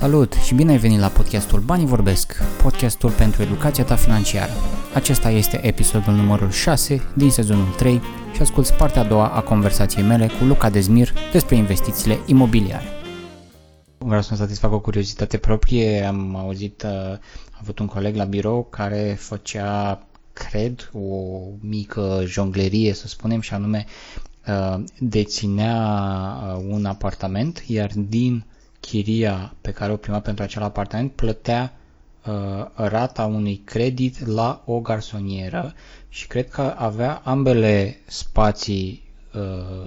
Salut și bine ai venit la podcastul Banii Vorbesc, podcastul pentru educația ta financiară. Acesta este episodul numărul 6 din sezonul 3 și asculți partea a doua a conversației mele cu Luca Dezmir despre investițiile imobiliare. Vreau să-mi satisfac o curiozitate proprie. Am auzit, uh, am avut un coleg la birou care făcea, cred, o mică jonglerie, să spunem, și anume uh, deținea uh, un apartament, iar din chiria pe care o prima pentru acel apartament plătea uh, rata unui credit la o garsonieră și cred că avea ambele spații uh,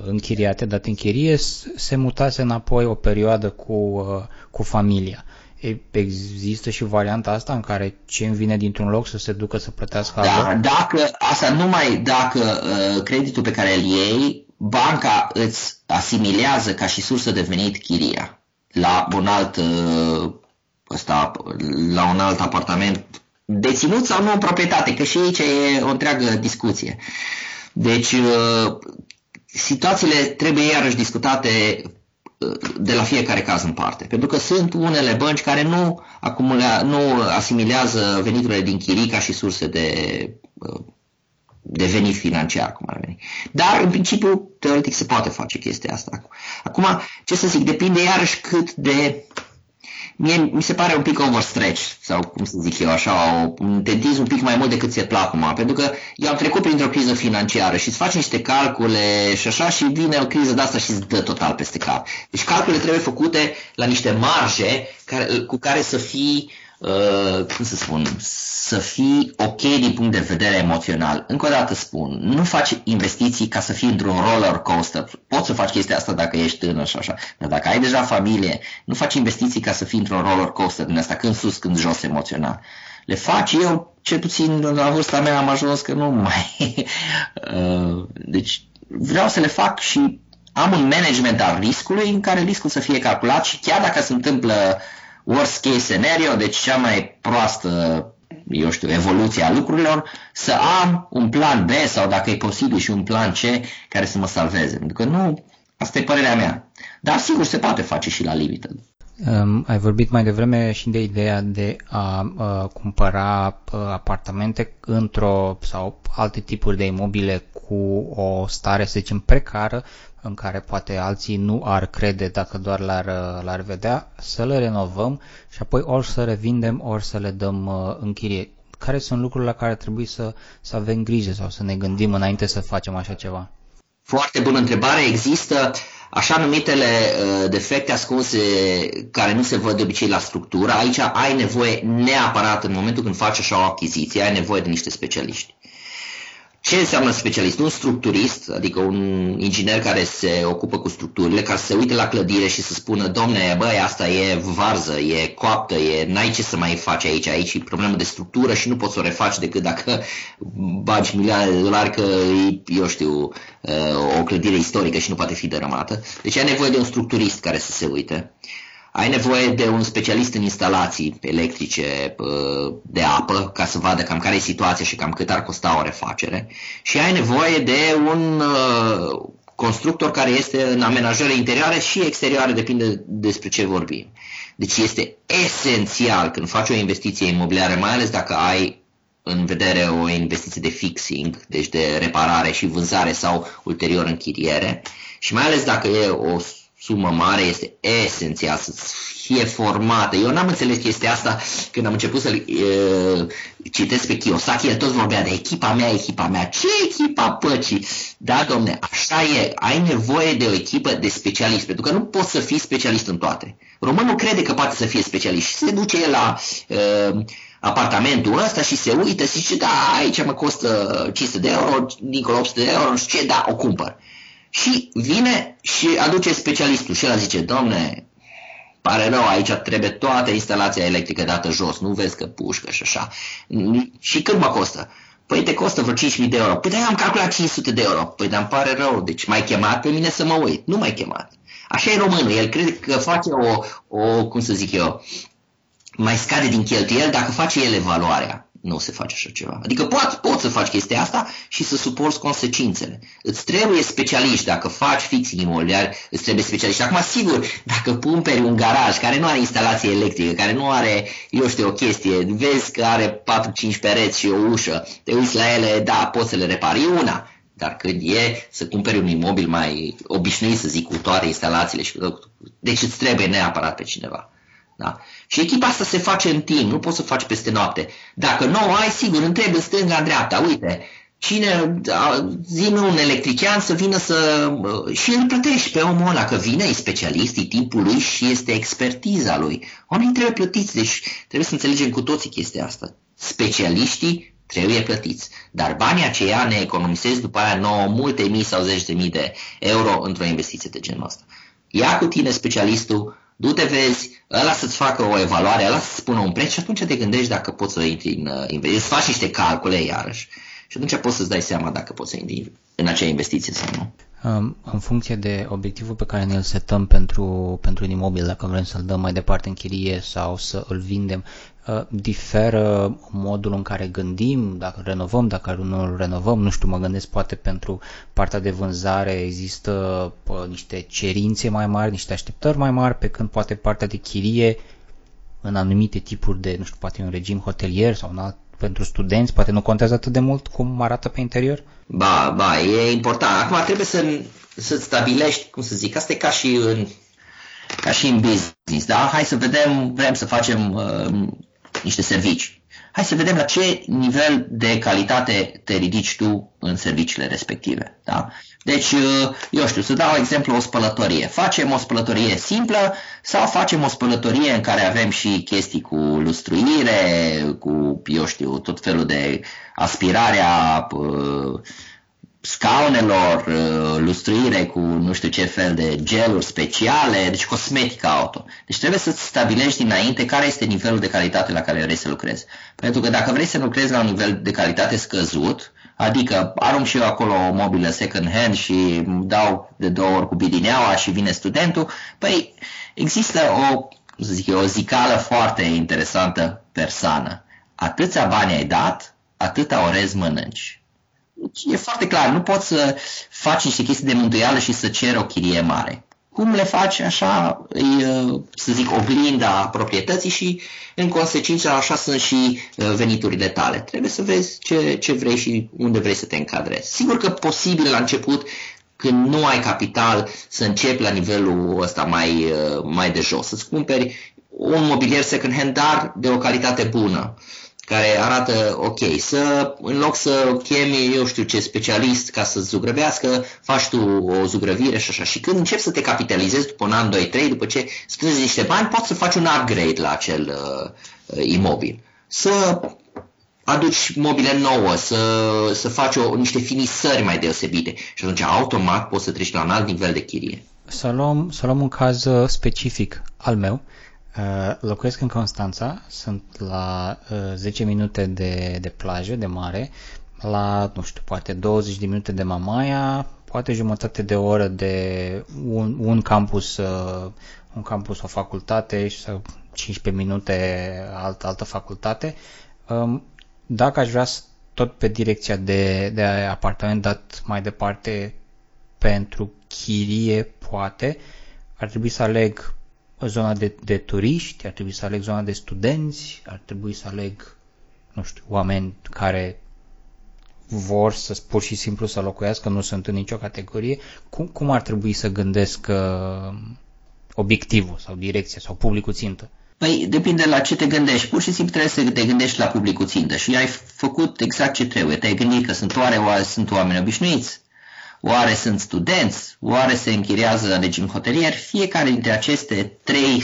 închiriate, date în chirie, se mutase înapoi o perioadă cu, uh, cu familia. Există și varianta asta în care ce îmi vine dintr-un loc să se ducă să plătească da, altă? dacă, asta numai dacă uh, creditul pe care îl iei, banca îți asimilează ca și sursă de venit chiria la un alt, uh, ăsta, la un alt apartament deținut sau nu în proprietate, că și aici e o întreagă discuție. Deci, uh, situațiile trebuie iarăși discutate uh, de la fiecare caz în parte. Pentru că sunt unele bănci care nu, acumula, nu asimilează veniturile din chirii ca și surse de de venit financiar, cum ar veni. Dar, în principiu, teoretic se poate face chestia asta. Acum, ce să zic, depinde iarăși cât de... Mie mi se pare un pic overstretch, sau cum să zic eu așa, o, te întinzi un pic mai mult decât ți-e plac acum, pentru că eu am trecut printr-o criză financiară și îți faci niște calcule și așa și vine o criză de asta și îți dă total peste cap. Deci calculele trebuie făcute la niște marje care, cu care să fii Uh, cum să spun, să fii ok din punct de vedere emoțional. Încă o dată spun, nu faci investiții ca să fii într-un roller coaster. Poți să faci chestia asta dacă ești tânăr și așa, dar dacă ai deja familie, nu faci investiții ca să fii într-un roller coaster din asta, când sus, când jos emoțional. Le faci eu, cel puțin la vârsta mea am ajuns că nu mai... Uh, deci vreau să le fac și am un management al riscului în care riscul să fie calculat și chiar dacă se întâmplă uh, worst case scenario, deci cea mai proastă eu știu, evoluția lucrurilor, să am un plan B sau dacă e posibil și un plan C care să mă salveze. Pentru că nu, asta e părerea mea. Dar sigur se poate face și la limită. Um, ai vorbit mai devreme și de ideea de a uh, cumpăra uh, apartamente într-o sau alte tipuri de imobile cu o stare, să zicem, precară, în care poate alții nu ar crede dacă doar l-ar, l-ar vedea, să le renovăm și apoi ori să revindem, ori să le dăm uh, în chirie. Care sunt lucrurile la care trebuie să, să avem grijă sau să ne gândim înainte să facem așa ceva? Foarte bună întrebare. Există așa numitele uh, defecte ascunse care nu se văd de obicei la structură. Aici ai nevoie neapărat în momentul când faci așa o achiziție, ai nevoie de niște specialiști. Ce înseamnă specialist? Un structurist, adică un inginer care se ocupă cu structurile, ca să se uite la clădire și să spună, domne, băi, asta e varză, e coaptă, e, n-ai ce să mai faci aici, aici e problemă de structură și nu poți să o refaci decât dacă bagi milioane de dolari că e, eu știu, uh, o clădire istorică și nu poate fi dărâmată. Deci ai nevoie de un structurist care să se uite. Ai nevoie de un specialist în instalații electrice de apă ca să vadă cam care e situația și cam cât ar costa o refacere și ai nevoie de un uh, constructor care este în amenajări interioare și exterioare, depinde despre ce vorbim. Deci este esențial când faci o investiție imobiliară, mai ales dacă ai în vedere o investiție de fixing, deci de reparare și vânzare sau ulterior închiriere și mai ales dacă e o sumă mare, este esențial să fie formată. Eu n-am înțeles chestia asta când am început să-l uh, citesc pe Kiyosaki, el tot vorbea de echipa mea, echipa mea. Ce echipa păcii? Da, domne, așa e. Ai nevoie de o echipă de specialiști, pentru că nu poți să fii specialist în toate. Românul crede că poate să fie specialist și se duce la uh, apartamentul ăsta și se uită și zice, da, aici mă costă 500 de euro, dincolo 800 de euro, nu știu ce, da, o cumpăr. Și vine și aduce specialistul și el zice, domne, pare rău, aici trebuie toată instalația electrică dată jos, nu vezi că pușcă și așa. Și cât mă costă? Păi te costă vreo 5.000 de euro. Păi da, am calculat 500 de euro. Păi dar îmi pare rău, deci m-ai chemat pe mine să mă uit. Nu m-ai chemat. Așa e românul, el crede că face o, o cum să zic eu, mai scade din cheltuiel dacă face el evaluarea. Nu se face așa ceva. Adică poți, poți să faci chestia asta și să suporți consecințele. Îți trebuie specialiști. Dacă faci fixing imobiliar, îți trebuie specialiști. Acum, sigur, dacă cumperi un garaj care nu are instalație electrică, care nu are, eu știu, o chestie, vezi că are 4-5 pereți și o ușă, te uiți la ele, da, poți să le repari una. Dar când e să cumperi un imobil mai obișnuit, să zic, cu toate instalațiile, și deci îți trebuie neapărat pe cineva. Da? Și echipa asta se face în timp, nu poți să faci peste noapte. Dacă nu ai, sigur, întrebi în stânga, în dreapta, uite, cine, zi un electrician să vină să... și îl plătești pe omul ăla, că vine, e specialist, e timpul lui și este expertiza lui. Oamenii trebuie plătiți, deci trebuie să înțelegem cu toții chestia asta. Specialiștii trebuie plătiți. Dar banii aceia ne economisesc după aia nouă multe mii sau zeci de mii de euro într-o investiție de genul ăsta. Ia cu tine specialistul, du-te vezi, ăla să-ți facă o evaluare, ăla să spună un preț și atunci te gândești dacă poți să intri în uh, investiție. Îți faci niște calcule iarăși și atunci poți să-ți dai seama dacă poți să intri în acea investiție sau nu. Um, în funcție de obiectivul pe care ne-l setăm pentru, pentru un imobil, dacă vrem să-l dăm mai departe în chirie sau să îl vindem, uh, diferă modul în care gândim, dacă renovăm, dacă nu îl renovăm, nu știu, mă gândesc poate pentru partea de vânzare există uh, niște cerințe mai mari, niște așteptări mai mari, pe când poate partea de chirie în anumite tipuri de, nu știu, poate un regim hotelier sau un alt pentru studenți, poate nu contează atât de mult cum arată pe interior? Ba, ba, e important. Acum trebuie să, să stabilești, cum să zic, asta e ca și în, ca și în business, da? Hai să vedem, vrem să facem uh, niște servicii. Hai să vedem la ce nivel de calitate te ridici tu în serviciile respective. Da? Deci, uh, eu știu, să dau exemplu o spălătorie. Facem o spălătorie simplă sau facem o spălătorie în care avem și chestii cu lustruire, cu, eu știu, tot felul de aspirarea uh, scaunelor, uh, lustruire cu nu știu ce fel de geluri speciale, deci cosmetica auto. Deci trebuie să stabilești dinainte care este nivelul de calitate la care vrei să lucrezi. Pentru că dacă vrei să lucrezi la un nivel de calitate scăzut, Adică arunc și eu acolo o mobilă second hand și dau de două ori cu bidineaua și vine studentul. Păi există o, să zic eu, o zicală foarte interesantă persană. Atâția bani ai dat, atâta orez mănânci. Deci e foarte clar, nu poți să faci niște chestii de mântuială și să ceri o chirie mare cum le faci așa, să zic, oglinda proprietății și în consecință așa sunt și veniturile tale. Trebuie să vezi ce, ce vrei și unde vrei să te încadrezi. Sigur că posibil la început când nu ai capital să începi la nivelul ăsta mai, mai de jos, să-ți cumperi un mobilier second hand, dar de o calitate bună care arată ok, să în loc să chemi, eu știu ce, specialist ca să zugrăvească, faci tu o zugrăvire și așa. Și când începi să te capitalizezi după un an, 2, 3, după ce strângi niște bani, poți să faci un upgrade la acel uh, imobil. Să aduci mobile nouă, să, să faci o, niște finisări mai deosebite și atunci automat poți să treci la un alt nivel de chirie. Să luăm, să luăm un caz uh, specific al meu. Uh, locuiesc în Constanța, sunt la uh, 10 minute de, de plajă, de mare, la, nu știu, poate 20 de minute de Mamaia, poate jumătate de oră de un, un campus, uh, un campus, o facultate și 15 minute altă, altă facultate. Um, dacă aș vrea tot pe direcția de, de apartament dat mai departe pentru chirie, poate, ar trebui să aleg zona de, de turiști, ar trebui să aleg zona de studenți, ar trebui să aleg, nu știu, oameni care vor să pur și simplu să locuiască, nu sunt în nicio categorie, cum, cum ar trebui să gândesc uh, obiectivul sau direcția sau publicul țintă? Păi depinde la ce te gândești. Pur și simplu trebuie să te gândești la publicul țintă și ai făcut exact ce trebuie. Te-ai gândit că sunt oare, oare sunt oameni obișnuiți, Oare sunt studenți? Oare se închiriază în regim hotelier? Fiecare dintre aceste trei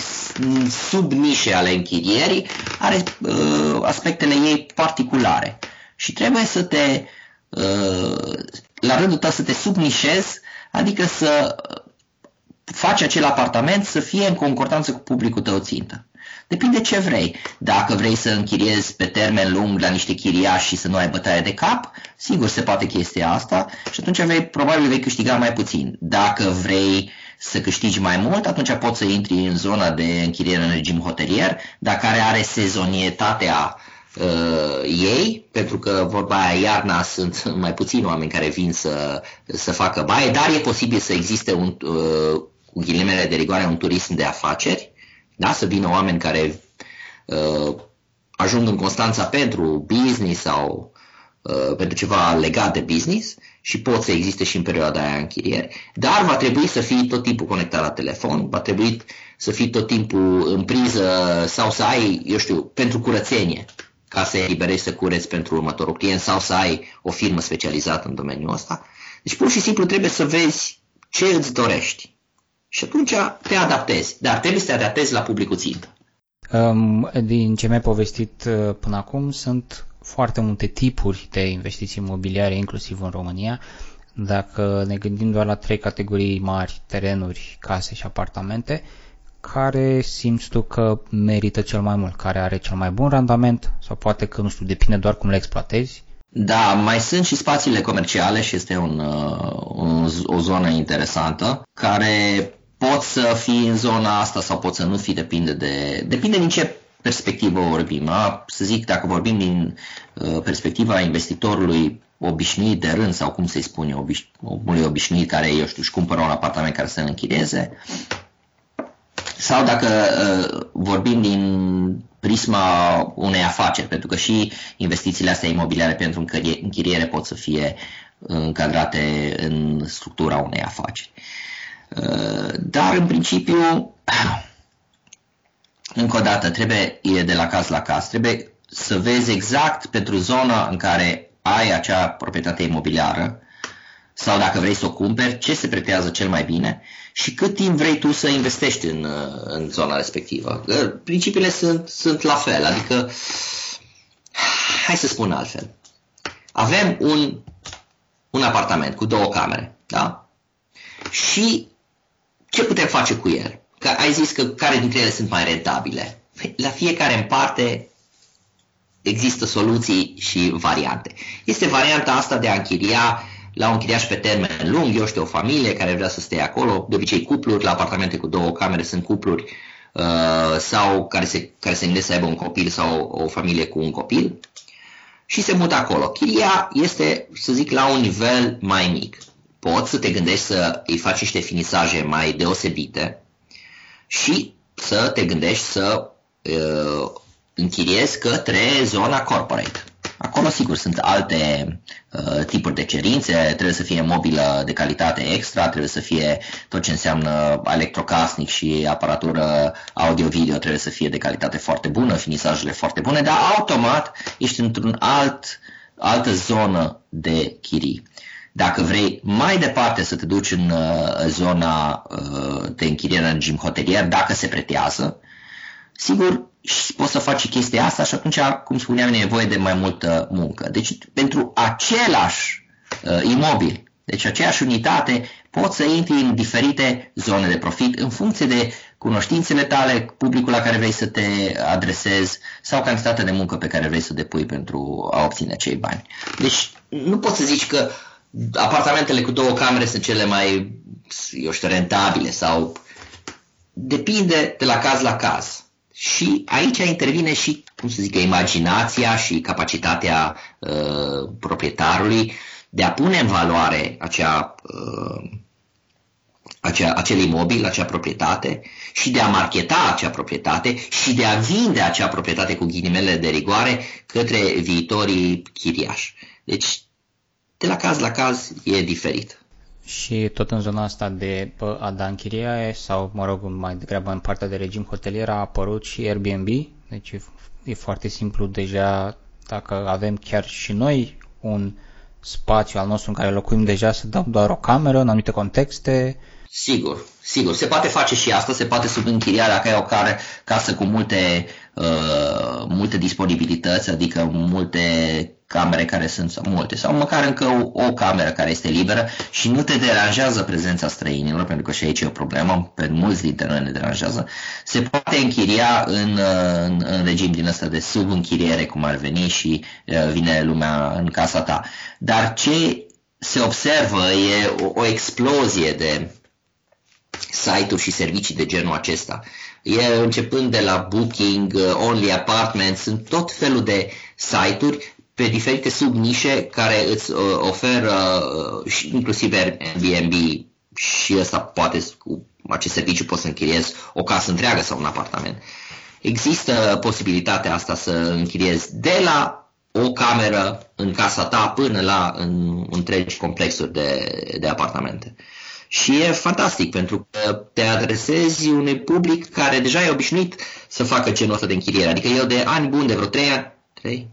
subnișe ale închirierii are uh, aspectele ei particulare. Și trebuie să te, uh, la rândul tău, să te subnișezi, adică să faci acel apartament să fie în concordanță cu publicul tău țintă. Depinde ce vrei. Dacă vrei să închiriezi pe termen lung la niște chiriași și să nu ai bătaie de cap, sigur se poate chestia asta și atunci vei, probabil vei câștiga mai puțin. Dacă vrei să câștigi mai mult, atunci poți să intri în zona de închiriere în regim hotelier, dar care are sezonietatea uh, ei, pentru că vorba aia iarna sunt mai puțini oameni care vin să, să facă baie, dar e posibil să existe un, uh, cu ghilimele de rigoare un turism de afaceri, da? să vină oameni care uh, ajung în Constanța pentru business sau uh, pentru ceva legat de business și pot să existe și în perioada aia închirieri, dar va trebui să fii tot timpul conectat la telefon, va trebui să fii tot timpul în priză sau să ai, eu știu, pentru curățenie, ca să eliberezi să cureți pentru următorul client sau să ai o firmă specializată în domeniul ăsta. Deci pur și simplu trebuie să vezi ce îți dorești. Și atunci te adaptezi, dar trebuie să te adaptezi la publicul țintă. Din ce mi-ai povestit uh, până acum, sunt foarte multe tipuri de investiții imobiliare, inclusiv în România. Dacă ne gândim doar la trei categorii mari, terenuri, case și apartamente, care simți tu că merită cel mai mult, care are cel mai bun randament sau poate că, nu știu, depinde doar cum le exploatezi? Da, mai sunt și spațiile comerciale și este un, uh, un, o zonă interesantă care pot să fii în zona asta sau pot să nu fii, depinde de depinde din ce perspectivă vorbim. Da? Să zic, dacă vorbim din uh, perspectiva investitorului obișnuit de rând sau cum să-i spun eu, obiș- omului obișnuit care, eu știu, își cumpără un apartament care să-l închirieze, sau dacă uh, vorbim din prisma unei afaceri, pentru că și investițiile astea imobiliare pentru închiriere pot să fie încadrate în structura unei afaceri. Uh, dar, în principiu, încă o dată, trebuie, e de la caz la caz, trebuie să vezi exact pentru zona în care ai acea proprietate imobiliară sau dacă vrei să o cumperi, ce se pretează cel mai bine și cât timp vrei tu să investești în, uh, în zona respectivă. Principiile sunt, sunt la fel, adică, hai să spun altfel. Avem un, un apartament cu două camere, da? Și ce putem face cu el? Că ai zis că care dintre ele sunt mai rentabile. La fiecare în parte există soluții și variante. Este varianta asta de a închiria la un închiriaș pe termen lung, eu știu, o familie care vrea să stea acolo, de obicei cupluri, la apartamente cu două camere sunt cupluri uh, sau care se, care se gândesc să aibă un copil sau o familie cu un copil și se mută acolo. Chiria este, să zic, la un nivel mai mic. Poți să te gândești să îi faci niște finisaje mai deosebite și să te gândești să uh, închiriezi către zona corporate. Acolo, sigur, sunt alte uh, tipuri de cerințe, trebuie să fie mobilă de calitate extra, trebuie să fie tot ce înseamnă electrocasnic și aparatură audio-video trebuie să fie de calitate foarte bună, finisajele foarte bune, dar automat ești într-un alt, altă zonă de chirii. Dacă vrei mai departe să te duci în uh, zona uh, de închiriere în regim hotelier, dacă se pretează, sigur, și poți să faci chestia asta și atunci, cum spuneam, e nevoie de mai multă muncă. Deci, pentru același uh, imobil, deci aceeași unitate, poți să intri în diferite zone de profit în funcție de cunoștințele tale, publicul la care vrei să te adresezi sau cantitatea de muncă pe care vrei să o depui pentru a obține cei bani. Deci, nu poți să zici că apartamentele cu două camere sunt cele mai, eu știu, rentabile sau depinde de la caz la caz. Și aici intervine și, cum să zic, imaginația și capacitatea uh, proprietarului de a pune în valoare acea, uh, acea, acel imobil, acea proprietate și de a marketa acea proprietate și de a vinde acea proprietate cu ghinimele de rigoare către viitorii chiriași. Deci, de la caz la caz e diferit. Și tot în zona asta de a da închiria sau, mă rog, mai degrabă în partea de regim hotelier a apărut și Airbnb, deci e, e foarte simplu deja dacă avem chiar și noi un spațiu al nostru în care locuim deja să dăm doar o cameră în anumite contexte. Sigur, sigur. Se poate face și asta, se poate subînchiria dacă ai o care, casă cu multe, uh, multe disponibilități, adică multe camere care sunt sau multe, sau măcar încă o, o cameră care este liberă și nu te deranjează prezența străinilor, pentru că și aici e o problemă, pe mulți dintre noi ne deranjează, se poate închiria în, în, în regim din ăsta de subînchiriere, cum ar veni, și uh, vine lumea în casa ta. Dar ce se observă e o, o explozie de site-uri și servicii de genul acesta. e începând de la Booking, uh, Only Apartments, sunt tot felul de site-uri pe diferite subnișe care îți uh, oferă uh, inclusiv Airbnb și ăsta poate cu acest serviciu poți să închiriezi o casă întreagă sau un apartament. Există posibilitatea asta să închiriezi de la o cameră în casa ta până la în, întregi complexuri de, de apartamente. Și e fantastic pentru că te adresezi unui public care deja e obișnuit să facă genul ăsta de închiriere. Adică eu de ani buni, de vreo 3 ani, 3,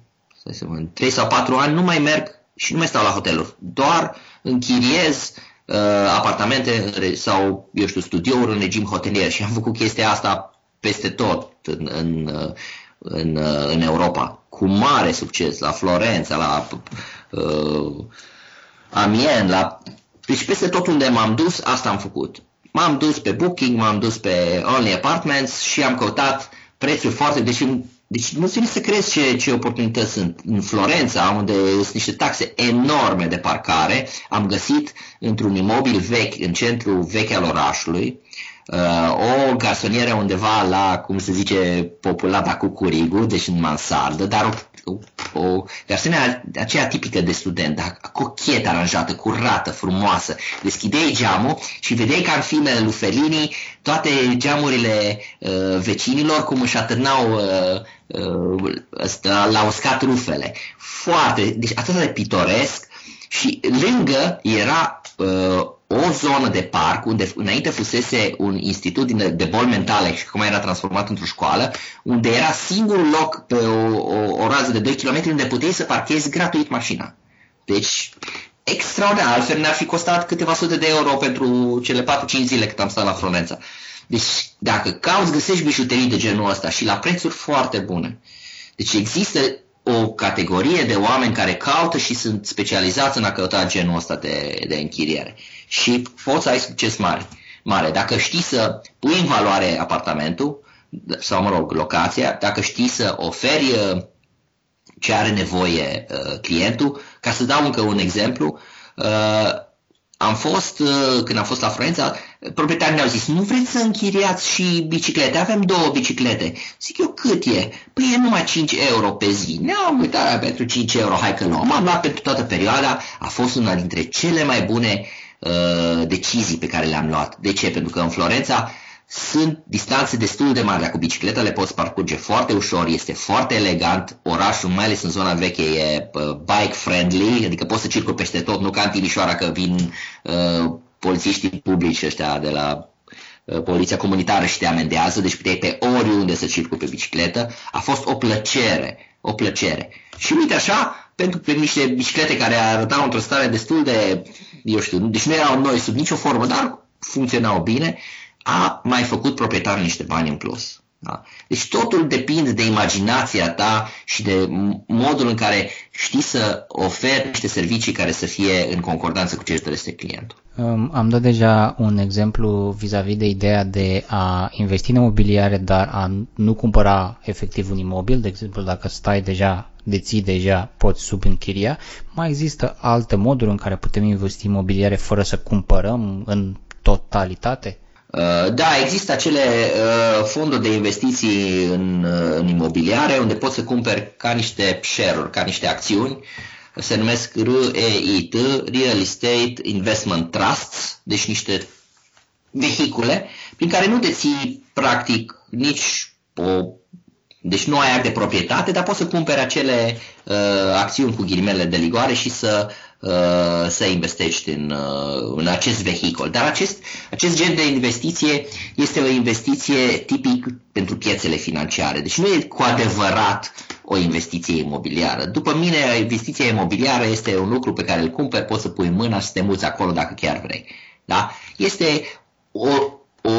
3 sau 4 ani nu mai merg și nu mai stau la hoteluri. Doar închiriez uh, apartamente sau, eu știu, studiouri în regim hotelier și am făcut chestia asta peste tot în, în, uh, în, uh, în Europa, cu mare succes, la Florența, la uh, Amiens, la... Deci peste tot unde m-am dus, asta am făcut. M-am dus pe Booking, m-am dus pe Only Apartments și am căutat prețuri foarte... Deci deci nu ți să crezi ce, ce oportunități sunt. În Florența, unde sunt niște taxe enorme de parcare, am găsit într-un imobil vechi, în centrul vechi al orașului, uh, o garsonieră undeva la, cum se zice, populata cu curigul, deci în mansardă, dar o, o garsonieră aceea tipică de student, dar cochet aranjată, curată, frumoasă. Deschideai geamul și vedeai ca în filmele lui Fellini toate geamurile uh, vecinilor cum își atârnau uh, uh, la uscat rufele. Foarte, deci atât de pitoresc și lângă era uh, o zonă de parc unde înainte fusese un institut de boli mentale și cum era transformat într-o școală, unde era singurul loc pe o, o, o rază de 2 km unde puteai să parchezi gratuit mașina. Deci, extraordinar. Altfel ne-ar fi costat câteva sute de euro pentru cele 4-5 zile cât am stat la Florența. Deci, dacă cauți, găsești bijuterii de genul ăsta și la prețuri foarte bune. Deci există o categorie de oameni care caută și sunt specializați în a căuta genul ăsta de, de închiriere. Și poți să ai succes mare. mare. Dacă știi să pui în valoare apartamentul, sau mă rog, locația, dacă știi să oferi uh, ce are nevoie uh, clientul, ca să dau încă un exemplu, uh, am fost, uh, când am fost la Florența, proprietarii ne-au zis, nu vreți să închiriați și biciclete? Avem două biciclete. Zic eu, cât e? Păi e numai 5 euro pe zi. Ne-am uitat pentru 5 euro, hai că nu. M-am luat pentru toată perioada, a fost una dintre cele mai bune uh, decizii pe care le-am luat. De ce? Pentru că în Florența sunt distanțe destul de mari, cu bicicleta le poți parcurge foarte ușor, este foarte elegant, orașul, mai ales în zona veche, e bike friendly, adică poți să circuli peste tot, nu ca în Timișoara că vin uh, polițiștii publici ăștia de la uh, poliția comunitară și te amendează, deci puteai pe oriunde să circuli pe bicicletă. A fost o plăcere, o plăcere. Și uite așa, pentru pe niște biciclete care arătau într-o stare destul de, eu știu, deci nu erau noi sub nicio formă, dar funcționau bine, a mai făcut proprietarul niște bani în plus. Da? Deci totul depinde de imaginația ta și de modul în care știi să oferi niște servicii care să fie în concordanță cu ce își dorește clientul. Am dat deja un exemplu vis-a-vis de ideea de a investi în imobiliare, dar a nu cumpăra efectiv un imobil. De exemplu, dacă stai deja, deții deja, poți subînchiria. Mai există alte moduri în care putem investi imobiliare fără să cumpărăm în totalitate? Uh, da, există acele uh, fonduri de investiții în, uh, în imobiliare unde poți să cumperi ca niște share-uri, ca niște acțiuni. Se numesc REIT, Real Estate Investment Trusts, deci niște vehicule prin care nu deții practic nici o deci nu ai act de proprietate, dar poți să cumperi acele uh, acțiuni cu ghilimele de ligoare și să Uh, să investești în, uh, în acest vehicul. Dar acest, acest gen de investiție este o investiție tipic pentru piețele financiare. Deci nu e cu adevărat o investiție imobiliară. După mine, investiția imobiliară este un lucru pe care îl cumperi, poți să pui mâna și să te muți acolo dacă chiar vrei. Da? Este o, o,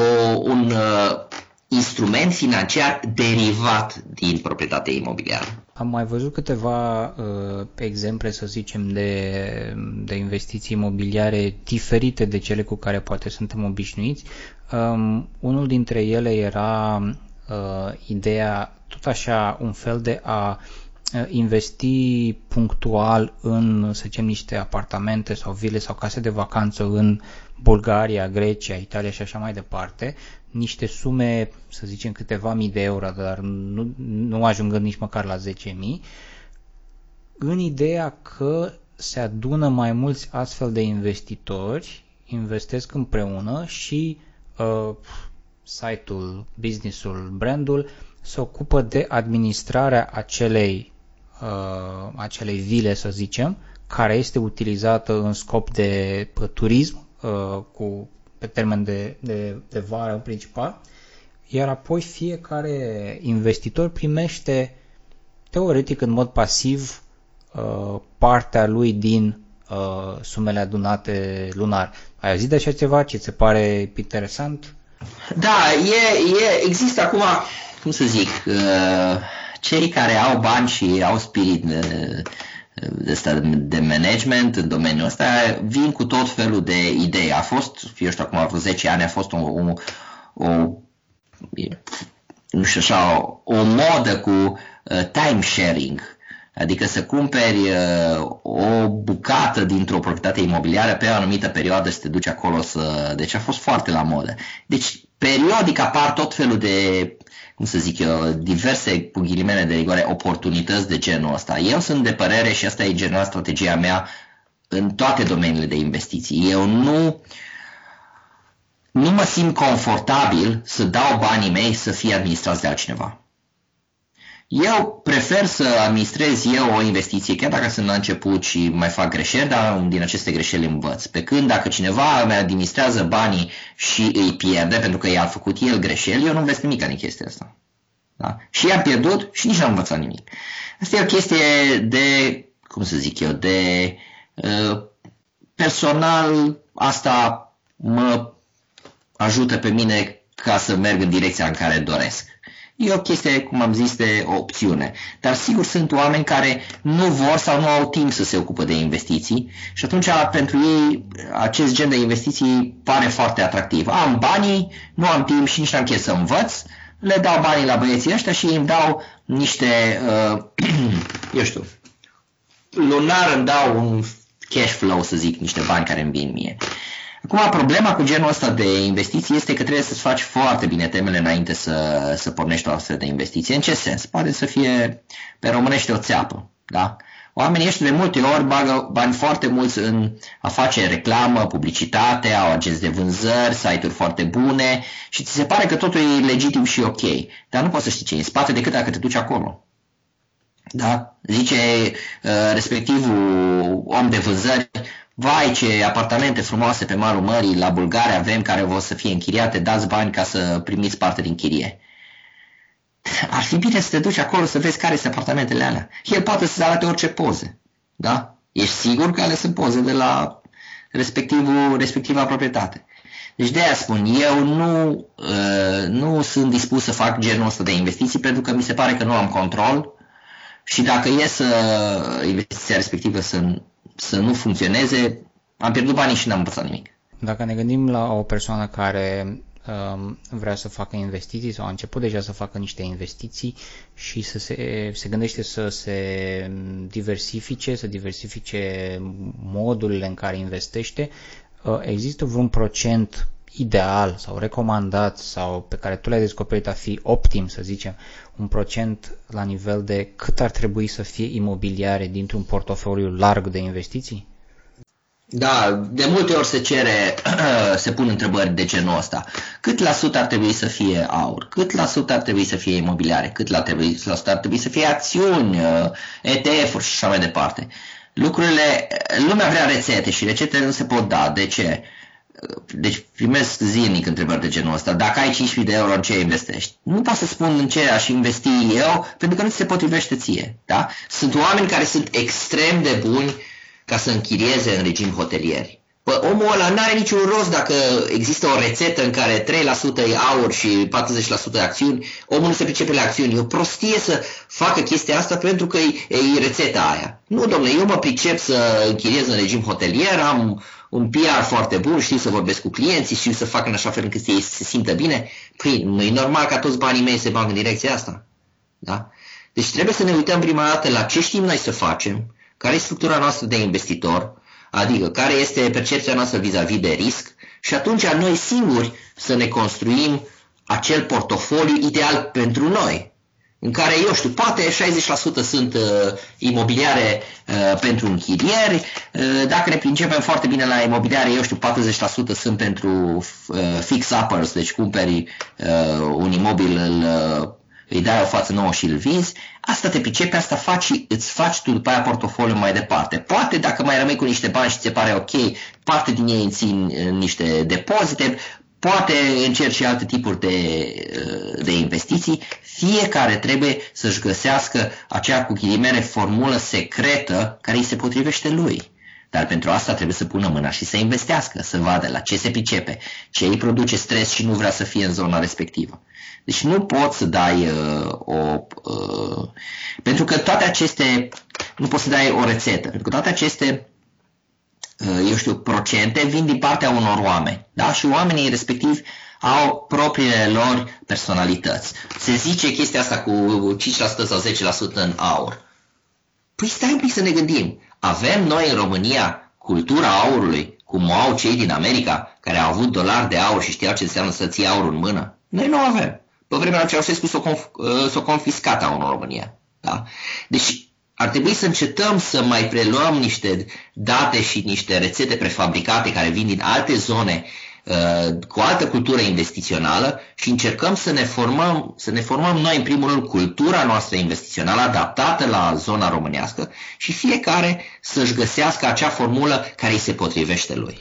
un uh, instrument financiar derivat din proprietatea imobiliară. Am mai văzut câteva uh, exemple, să zicem, de, de investiții imobiliare diferite de cele cu care poate suntem obișnuiți. Um, unul dintre ele era uh, ideea, tot așa, un fel de a uh, investi punctual în, să zicem, niște apartamente sau vile sau case de vacanță în Bulgaria, Grecia, Italia și așa mai departe, niște sume, să zicem câteva mii de euro, dar nu, nu ajungând nici măcar la 10.000, în ideea că se adună mai mulți astfel de investitori, investesc împreună și uh, site-ul, business-ul, brandul se ocupă de administrarea acelei, uh, acelei vile, să zicem, care este utilizată în scop de turism uh, cu pe termen de, de, de vară în principal, iar apoi fiecare investitor primește teoretic în mod pasiv uh, partea lui din uh, sumele adunate lunar. Ai auzit de așa ceva? Ce ți se pare interesant? Da, e, e, există acum, cum să zic, uh, cei care au bani și au spirit uh, de, de management în domeniul ăsta vin cu tot felul de idei. A fost, eu știu, acum vreo 10 ani a fost o, o, o nu știu așa, o, o modă cu uh, time sharing. Adică să cumperi uh, o bucată dintr-o proprietate imobiliară pe o anumită perioadă să te duci acolo să... Deci a fost foarte la modă. Deci periodic apar tot felul de cum să zic eu, diverse, cu ghilimele de rigoare, oportunități de genul ăsta. Eu sunt de părere și asta e general strategia mea în toate domeniile de investiții. Eu nu, nu mă simt confortabil să dau banii mei să fie administrați de altcineva. Eu prefer să administrez eu o investiție, chiar dacă sunt la început și mai fac greșeli, dar din aceste greșeli învăț. Pe când dacă cineva îmi administrează banii și îi pierde pentru că i-a făcut el greșeli, eu nu învăț nimic în chestia asta. Da? Și i-am pierdut și nici n-am învățat nimic. Asta e o chestie de, cum să zic eu, de uh, personal, asta mă ajută pe mine ca să merg în direcția în care doresc. E o chestie, cum am zis, de opțiune. Dar sigur sunt oameni care nu vor sau nu au timp să se ocupe de investiții și atunci pentru ei acest gen de investiții pare foarte atractiv. Am banii, nu am timp și nici n-am chef să învăț, le dau banii la băieții ăștia și îmi dau niște, uh, eu știu, lunar îmi dau un cash flow, să zic, niște bani care îmi vin mie. Acum, problema cu genul ăsta de investiții este că trebuie să-ți faci foarte bine temele înainte să, să pornești o astfel de investiție. În ce sens? Poate să fie pe românește o țeapă. Da? Oamenii ăștia de multe ori bagă bani foarte mulți în a face reclamă, publicitate, au agenți de vânzări, site-uri foarte bune și ți se pare că totul e legitim și ok. Dar nu poți să știi ce e în spate decât dacă te duci acolo. Da? Zice uh, respectivul om de vânzări, vai ce apartamente frumoase pe malul mării la Bulgaria avem care vor să fie închiriate, dați bani ca să primiți parte din chirie. Ar fi bine să te duci acolo să vezi care sunt apartamentele alea. El poate să-ți arate orice poze. Da? Ești sigur că ale sunt poze de la respectivul, respectiva proprietate. Deci de aia spun, eu nu, uh, nu sunt dispus să fac genul ăsta de investiții pentru că mi se pare că nu am control și dacă e să investiția respectivă să să nu funcționeze, am pierdut banii și n-am învățat nimic. Dacă ne gândim la o persoană care um, vrea să facă investiții sau a început deja să facă niște investiții și să se, se gândește să se diversifice, să diversifice modurile în care investește, uh, există vreun procent ideal sau recomandat sau pe care tu l-ai descoperit a fi optim, să zicem, un procent la nivel de cât ar trebui să fie imobiliare dintr-un portofoliu larg de investiții? Da, de multe ori se cere, se pun întrebări de genul ăsta. Cât la sută ar trebui să fie aur? Cât la sută ar trebui să fie imobiliare? Cât la, trebui, la sută ar trebui să fie acțiuni, uh, ETF-uri și așa mai departe? Lucrurile, lumea vrea rețete și rețetele nu se pot da. De ce? Deci primesc zilnic întrebări de genul ăsta. Dacă ai 5.000 de euro, în ce investești? Nu pot să spun în ce aș investi eu, pentru că nu ți se potrivește ție. Da? Sunt oameni care sunt extrem de buni ca să închirieze în regim hotelieri. Păi omul ăla nu are niciun rost dacă există o rețetă în care 3% e aur și 40% e acțiuni, omul nu se pricepe la acțiuni. E o prostie să facă chestia asta pentru că e, e rețeta aia. Nu, domnule, eu mă pricep să închiriez în regim hotelier, am un PR foarte bun, știu să vorbesc cu clienții, știu să fac în așa fel încât ei să se simtă bine, păi nu e normal ca toți banii mei să bag în direcția asta. Da? Deci trebuie să ne uităm prima dată la ce știm noi să facem, care e structura noastră de investitor, adică care este percepția noastră vis-a-vis de risc și atunci noi singuri să ne construim acel portofoliu ideal pentru noi în care, eu știu, poate 60% sunt uh, imobiliare uh, pentru închirieri, uh, dacă ne pricepem foarte bine la imobiliare, eu știu, 40% sunt pentru uh, fix-uppers, deci cumperi uh, un imobil, îl, uh, îi dai o față nouă și îl vinzi, asta te pricepe, asta faci, îți faci tu după aia portofoliul mai departe. Poate dacă mai rămâi cu niște bani și ți se pare ok, parte din ei țin niște depozite, poate încerci și alte tipuri de, uh, de investiții, fiecare trebuie să-și găsească acea cu ghilimele formulă secretă care îi se potrivește lui. Dar pentru asta trebuie să pună mâna și să investească, să vadă la ce se pricepe, ce îi produce stres și nu vrea să fie în zona respectivă. Deci nu poți să dai uh, o... Uh, pentru că toate aceste... Nu poți să dai o rețetă, pentru că toate aceste Uh, eu știu, procente vin din partea unor oameni. Da? Și oamenii respectiv au propriile lor personalități. Se zice chestia asta cu 5% sau 10% în aur. Păi stai un pic să ne gândim. Avem noi în România cultura aurului, cum o au cei din America, care au avut dolari de aur și știau ce înseamnă să ții aur în mână? Noi nu avem. Pe vremea lui Ceaușescu s-o, conf- uh, s-o confiscat aurul în România. Da? Deci ar trebui să încetăm să mai preluăm niște date și niște rețete prefabricate care vin din alte zone uh, cu altă cultură investițională și încercăm să ne formăm, să ne formăm noi în primul rând cultura noastră investițională adaptată la zona românească și fiecare să-și găsească acea formulă care îi se potrivește lui.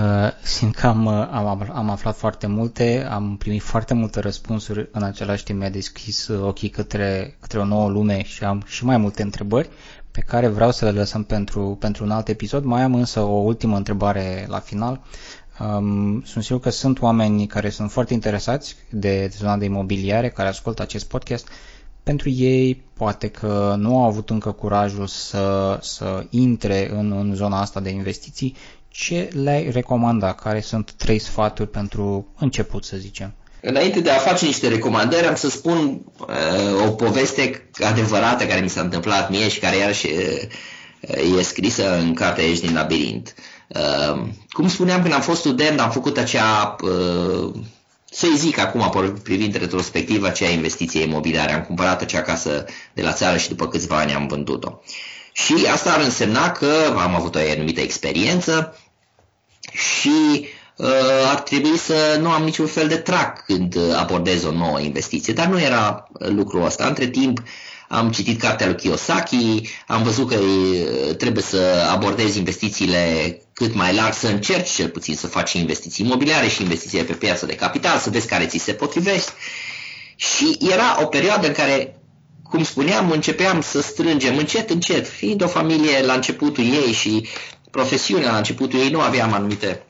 Uh, simt că am, uh, am, am aflat foarte multe, am primit foarte multe răspunsuri, în același timp mi-a deschis uh, ochii către, către o nouă lume și am și mai multe întrebări pe care vreau să le lăsăm pentru, pentru un alt episod. Mai am însă o ultimă întrebare la final. Um, sunt sigur că sunt oameni care sunt foarte interesați de zona de imobiliare, care ascultă acest podcast. Pentru ei, poate că nu au avut încă curajul să, să intre în, în zona asta de investiții ce le-ai recomanda? Care sunt trei sfaturi pentru început, să zicem? Înainte de a face niște recomandări, am să spun uh, o poveste adevărată care mi s-a întâmplat mie și care iarăși uh, e scrisă în cartea Ești din labirint. Uh, cum spuneam, când am fost student, am făcut acea, uh, să-i zic acum, privind retrospectiv, acea investiție imobiliară. Am cumpărat acea casă de la țară și după câțiva ani am vândut-o. Și asta ar însemna că am avut o anumită experiență și uh, ar trebui să nu am niciun fel de trac când abordez o nouă investiție. Dar nu era lucrul ăsta. Între timp am citit cartea lui Kiyosaki, am văzut că uh, trebuie să abordezi investițiile cât mai larg, să încerci cel puțin să faci investiții imobiliare și investiții pe piață de capital, să vezi care ți se potrivește. Și era o perioadă în care cum spuneam, începeam să strângem încet, încet, fiind o familie la începutul ei și profesiunea la începutul ei, nu aveam anumite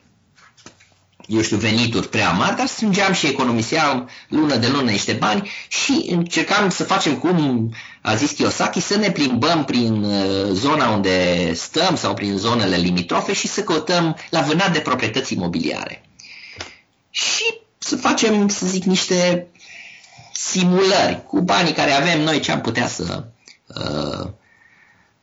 eu știu, venituri prea mari, dar strângeam și economiseam lună de lună niște bani și încercam să facem cum a zis Kiyosaki, să ne plimbăm prin uh, zona unde stăm sau prin zonele limitrofe și să căutăm la vânat de proprietăți imobiliare. Și să facem, să zic, niște simulări cu banii care avem noi ce am putea să, uh,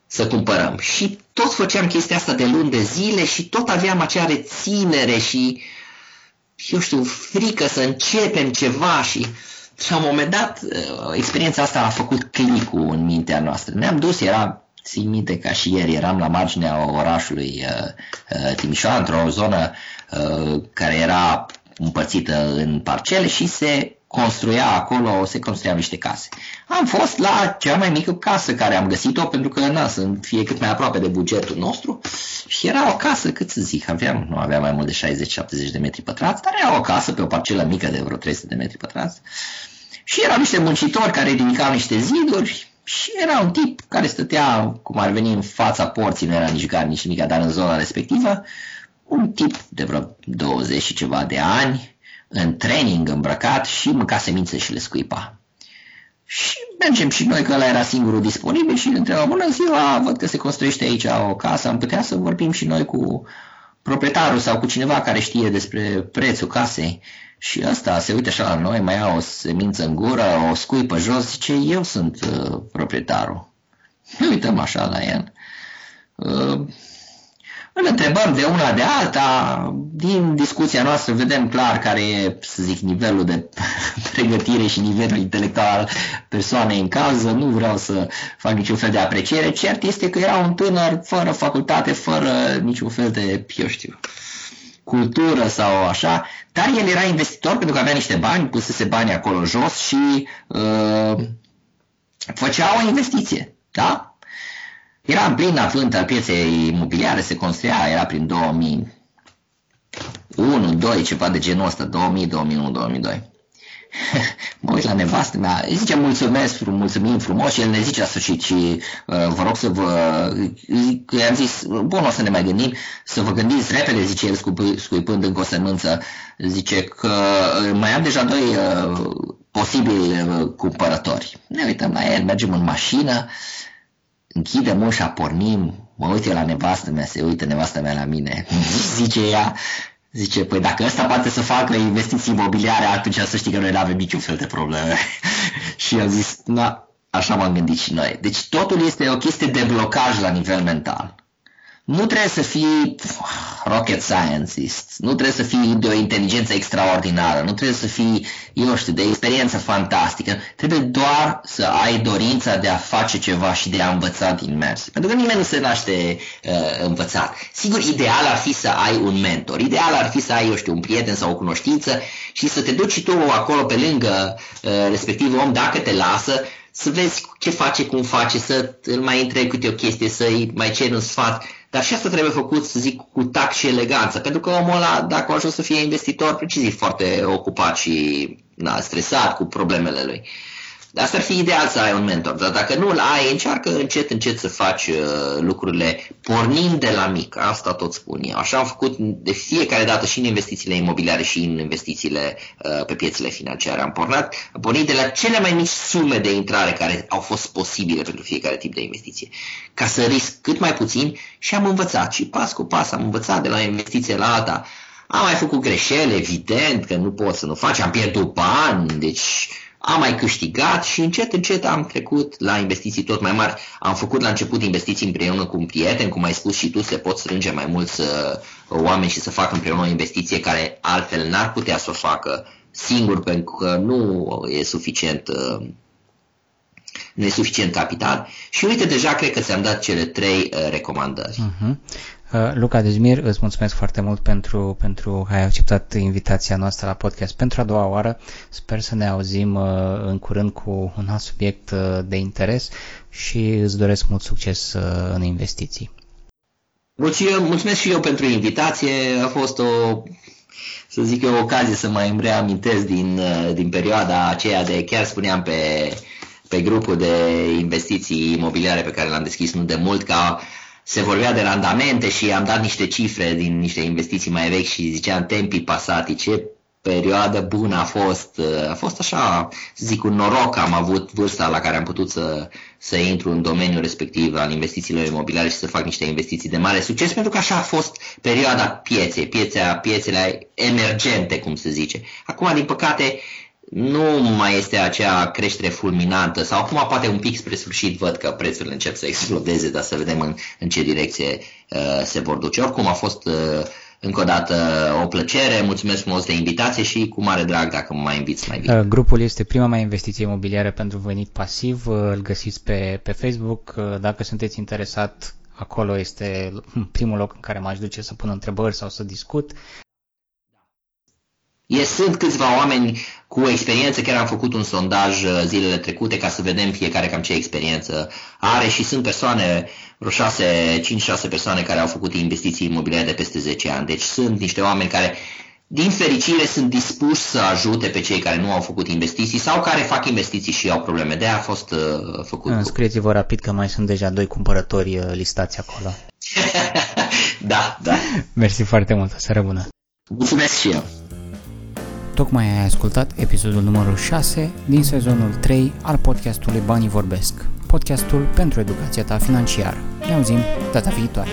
să cumpărăm. Și tot făceam chestia asta de luni de zile și tot aveam acea reținere și, eu știu, frică să începem ceva și la un moment dat uh, experiența asta a făcut clicul în mintea noastră. Ne-am dus, era țin minte ca și ieri, eram la marginea orașului uh, uh, Timișoara, într-o zonă uh, care era împărțită în parcele și se construia acolo, se construiau niște case. Am fost la cea mai mică casă care am găsit-o pentru că na, să fie cât mai aproape de bugetul nostru și era o casă, cât să zic, aveam, nu avea mai mult de 60-70 de metri pătrați, dar era o casă pe o parcelă mică de vreo 300 de metri pătrați și erau niște muncitori care ridicau niște ziduri și era un tip care stătea, cum ar veni, în fața porții, nu era nici gar, nici nimic, dar în zona respectivă, un tip de vreo 20 și ceva de ani, în training îmbrăcat și mânca semințe și le scuipa. Și mergem și noi, că ăla era singurul disponibil și îl întrebăm, bună ziua, văd că se construiește aici o casă, am putea să vorbim și noi cu proprietarul sau cu cineva care știe despre prețul casei. Și ăsta se uită așa la noi, mai ia o semință în gură, o scuipă jos, zice, eu sunt uh, proprietarul. Ne uităm așa la el. Uh, îl întrebăm de una de alta, din discuția noastră vedem clar care e, să zic, nivelul de pregătire și nivelul intelectual al persoanei în cauză, nu vreau să fac niciun fel de apreciere, cert este că era un tânăr fără facultate, fără niciun fel de, eu știu, cultură sau așa, dar el era investitor pentru că avea niște bani, pusese bani acolo jos și uh, făcea o investiție, da? Era în plin avânt al pieței imobiliare, se construia, era prin 2001, 2, ceva de genul ăsta, 2000, 2001, 2002. mă uit la nevastă mea, îi zice mulțumesc, mulțumim frumos și el ne zice la sfârșit și uh, vă rog să vă, i-am zis, bun, o să ne mai gândim, să vă gândiți repede, zice el scuipând încă o semânță, zice că uh, mai am deja doi uh, posibili uh, cumpărători. Ne uităm la el, mergem în mașină, închidem ușa, pornim, mă uit eu la nevastă mea, se uită nevastă mea la mine, zice ea, zice, păi dacă ăsta poate să facă investiții imobiliare, atunci să știi că noi nu avem niciun fel de probleme. și am zis, na, așa m-am gândit și noi. Deci totul este o chestie de blocaj la nivel mental. Nu trebuie să fii rocket scientist, nu trebuie să fii de o inteligență extraordinară, nu trebuie să fii, eu știu, de experiență fantastică, trebuie doar să ai dorința de a face ceva și de a învăța din mers. Pentru că nimeni nu se naște uh, învățat. Sigur, ideal ar fi să ai un mentor, ideal ar fi să ai, eu știu, un prieten sau o cunoștință și să te duci și tu acolo pe lângă uh, respectiv om, dacă te lasă, să vezi ce face, cum face, să îl mai întrebi câte o chestie, să-i mai ceri un sfat dar și asta trebuie făcut, să zic, cu tact și eleganță, pentru că omul ăla, dacă a ajuns să fie investitor, precis foarte ocupat și na, stresat cu problemele lui. Asta ar fi ideal să ai un mentor, dar dacă nu îl ai, încearcă încet, încet să faci uh, lucrurile pornind de la mic. Asta tot spun eu. Așa am făcut de fiecare dată și în investițiile imobiliare și în investițiile uh, pe piețele financiare. Am pornit, am pornit de la cele mai mici sume de intrare care au fost posibile pentru fiecare tip de investiție, ca să risc cât mai puțin și am învățat și pas cu pas am învățat de la o investiție la alta. Am mai făcut greșeli, evident că nu pot să nu faci, am pierdut bani, deci am mai câștigat și încet, încet am trecut la investiții tot mai mari. Am făcut la început investiții împreună cu un prieten, cum ai spus și tu, se pot strânge mai mulți uh, oameni și să facă împreună o investiție care altfel n-ar putea să o facă singur pentru că nu e suficient uh, nu e suficient capital și uite, deja cred că ți-am dat cele trei uh, recomandări. Uh-huh. Uh, Luca Dezmir, îți mulțumesc foarte mult pentru, pentru că ai acceptat invitația noastră la podcast pentru a doua oară. Sper să ne auzim uh, în curând cu un alt subiect uh, de interes și îți doresc mult succes în investiții. Mulțumesc și eu pentru invitație. A fost o, să zic eu, o ocazie să mai îmi reamintesc din, din perioada aceea de, chiar spuneam pe, pe grupul de investiții imobiliare pe care l-am deschis nu de mult, ca se vorbea de randamente și am dat niște cifre din niște investiții mai vechi și ziceam tempii pasati, ce perioadă bună a fost, a fost așa, să zic, un noroc am avut vârsta la care am putut să, să intru în domeniul respectiv al investițiilor imobiliare și să fac niște investiții de mare succes, pentru că așa a fost perioada pieței, piețea, piețele emergente, cum se zice. Acum, din păcate, nu mai este acea creștere fulminantă sau acum poate un pic spre sfârșit văd că prețurile încep să explodeze, dar să vedem în, în ce direcție uh, se vor duce. Oricum a fost uh, încă o dată o plăcere, mulțumesc frumos de invitație și cu mare drag dacă mă mai inviți mai bine. Uh, grupul este prima mea investiție imobiliară pentru venit pasiv, uh, îl găsiți pe, pe Facebook, uh, dacă sunteți interesat acolo este primul loc în care m-aș duce să pun întrebări sau să discut. E, sunt câțiva oameni cu experiență, chiar am făcut un sondaj uh, zilele trecute ca să vedem fiecare cam ce experiență are și sunt persoane, vreo 5-6 persoane care au făcut investiții imobiliare de peste 10 ani. Deci sunt niște oameni care din fericire sunt dispuși să ajute pe cei care nu au făcut investiții sau care fac investiții și au probleme. De a a fost uh, făcut. Scrieți-vă rapid că mai sunt deja doi cumpărători uh, listați acolo. da, da. Mersi foarte mult, seară bună. Mulțumesc și eu. Tocmai ai ascultat episodul numărul 6 din sezonul 3 al podcastului Banii Vorbesc, podcastul pentru educația ta financiară. Ne auzim data viitoare!